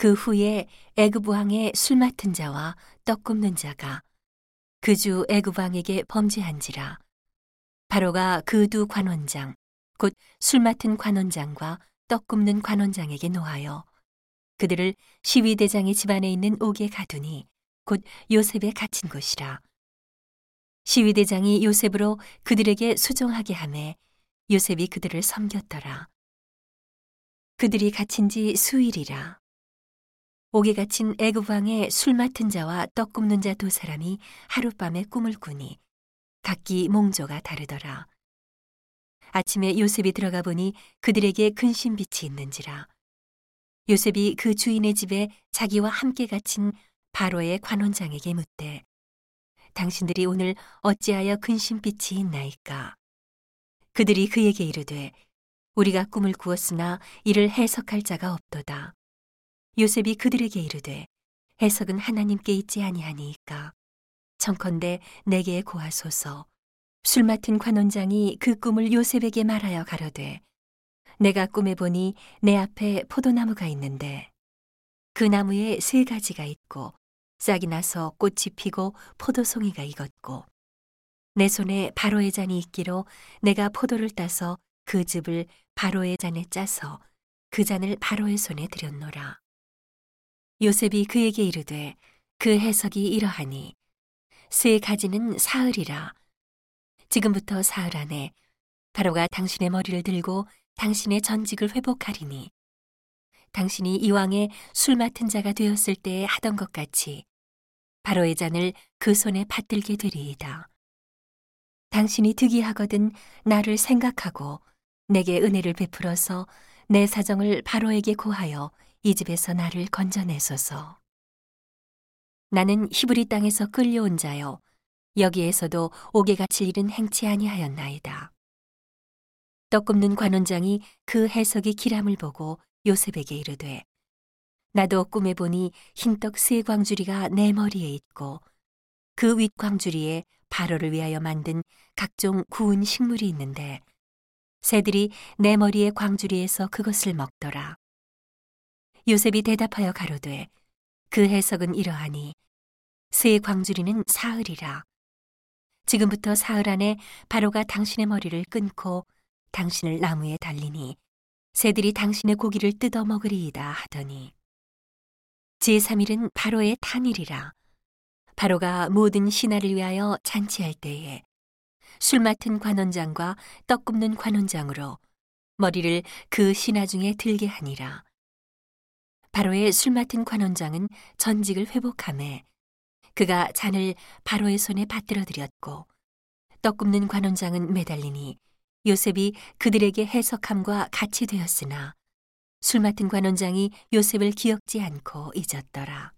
그 후에 애굽 왕의 술 맡은 자와 떡 굽는 자가 그 주 애굽 왕에게 범죄한지라. 바로가 그 두 관원장 곧 술 맡은 관원장과 떡 굽는 관원장에게 노하여 그들을 시위대장의 집안에 있는 옥에 가두니 곧 요셉에 갇힌 곳이라. 시위대장이 요셉으로 그들에게 수종하게 하매 요셉이 그들을 섬겼더라. 그들이 갇힌 지 수일이라 옥에 갇힌 애굽 왕의 술 맡은 자와 떡 굽는 자 두 사람이 하룻밤에 꿈을 꾸니 각기 몽조가 다르더라. 아침에 요셉이 들어가 보니 그들에게 근심 빛이 있는지라. 요셉이 그 주인의 집에 자기와 함께 갇힌 바로의 관원장에게 묻되 당신들이 오늘 어찌하여 근심 빛이 있나이까? 그들이 그에게 이르되 우리가 꿈을 꾸었으나 이를 해석할 자가 없도다. 요셉이 그들에게 이르되 해석은 하나님께 있지 아니하니이까 청컨대 내게 고하소서 술 맡은 관원장이 그 꿈을 요셉에게 말하여 가로되 내가 꿈에 보니 내 앞에 포도나무가 있는데 그 나무에 세 가지가 있고 싹이 나서 꽃이 피고 포도송이가 익었고 내 손에 바로의 잔이 있기로 내가 포도를 따서 그 즙을 바로의 잔에 짜서 그 잔을 바로의 손에 들였노라. 요셉이 그에게 이르되 그 해석이 이러하니 세 가지는 사흘이라 지금부터 사흘 안에 바로가 당신의 머리를 들고 당신의 전직을 회복하리니 당신이 이왕에 술 맡은 자가 되었을 때 하던 것 같이 바로의 잔을 그 손에 받들게 되리이다. 당신이 득이하거든 나를 생각하고 내게 은혜를 베풀어서 내 사정을 바로에게 고하여 이 집에서 나를 건져내소서. 나는 히브리 땅에서 끌려온 자여 여기에서도 옥에 갇힐 일은 행치 아니하였나이다. 떡 굽는 관원장이 그 해석이 기람을 보고 요셉에게 이르되 나도 꿈에 보니 흰떡 세 광주리가 내 머리에 있고 그 윗 광주리에 바로를 위하여 만든 각종 구운 식물이 있는데 새들이 내 머리의 광주리에서 그것을 먹더라. 요셉이 대답하여 가로되 그 해석은 이러하니 새 광주리는 사흘이라. 지금부터 사흘 안에 바로가 당신의 머리를 끊고 당신을 나무에 달리니 새들이 당신의 고기를 뜯어 먹으리이다 하더니. 제3일은 바로의 탄일이라. 바로가 모든 신하를 위하여 잔치할 때에 술 맡은 관원장과 떡 굽는 관원장으로 머리를 그 신하 중에 들게 하니라. 바로의 술 맡은 관원장은 전직을 회복함에 그가 잔을 바로의 손에 받들어 드렸고 떡 굽는 관원장은 매달리니 요셉이 그들에게 해석함과 같이 되었으나 술 맡은 관원장이 요셉을 기억지 않고 잊었더라.